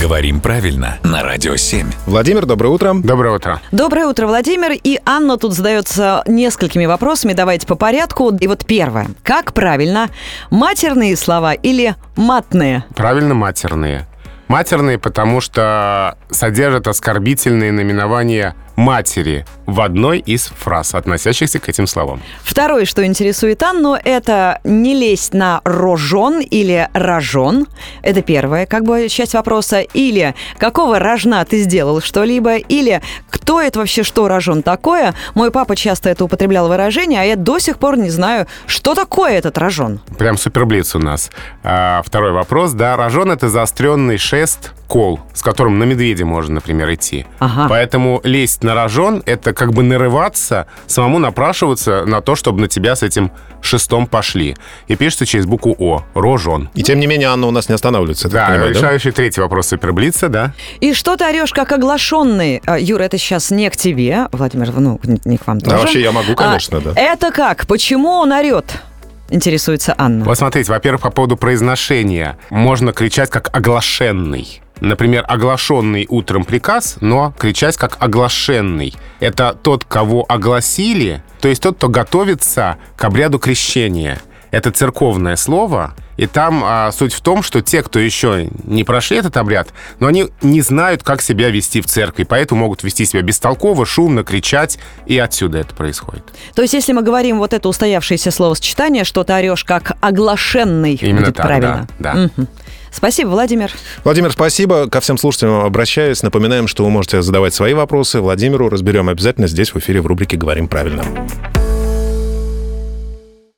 Говорим правильно на Радио 7. Владимир, доброе утро. Доброе утро. Доброе утро, Владимир. И Анна тут задается несколькими вопросами. Давайте по порядку. И вот первое. Как правильно? Матерные слова или матные? Правильно матерные. Матерные, потому что содержат оскорбительные наименования матери в одной из фраз, относящихся к этим словам. Второе, что интересует Анну, это не лезть на рожон или рожон. Это первое, как бы часть вопроса. Или какого рожна ты сделал что-либо. Или кто это вообще, что рожон такое. Мой папа часто это употреблял выражение, а я до сих пор не знаю, что такое этот рожон. Прям суперблиц у нас. А, второй вопрос. Да, рожон — это заостренный шест, кол, с которым на медведя можно, например, идти. Ага. Поэтому лезть на рожон — это как бы нарываться, самому напрашиваться на то, чтобы на тебя с этим шестом пошли. И пишется через букву О. Рожон. И тем не менее, Анна у нас не останавливается. Да, понимаю, да? решающий третий вопрос суперблица, да. И что ты орешь как оглашенный? А, Юра, это сейчас не к тебе, Владимир, ну, не к вам тоже. вообще я могу, конечно, А, да. Это как? Почему он орет? Интересуется Анна. Вот смотрите, во-первых, по поводу произношения. Можно кричать как оглашенный. Например, оглашенный утром приказ, но кричать как оглашенный. Это тот, кого огласили, то есть тот, кто готовится к обряду крещения. Это церковное слово, и там а, суть в том, что те, кто еще не прошли этот обряд, но они не знают, как себя вести в церкви, поэтому могут вести себя бестолково, шумно, кричать, и отсюда это происходит. То есть, если мы говорим вот это устоявшееся словосочетание, что ты орешь как оглашенный, Именно будет так, правильно. да, да. Мгм. Спасибо, Владимир. Владимир, спасибо. Ко всем слушателям обращаюсь. Напоминаем, что вы можете задавать свои вопросы. Владимиру разберем обязательно здесь в эфире в рубрике «Говорим правильно».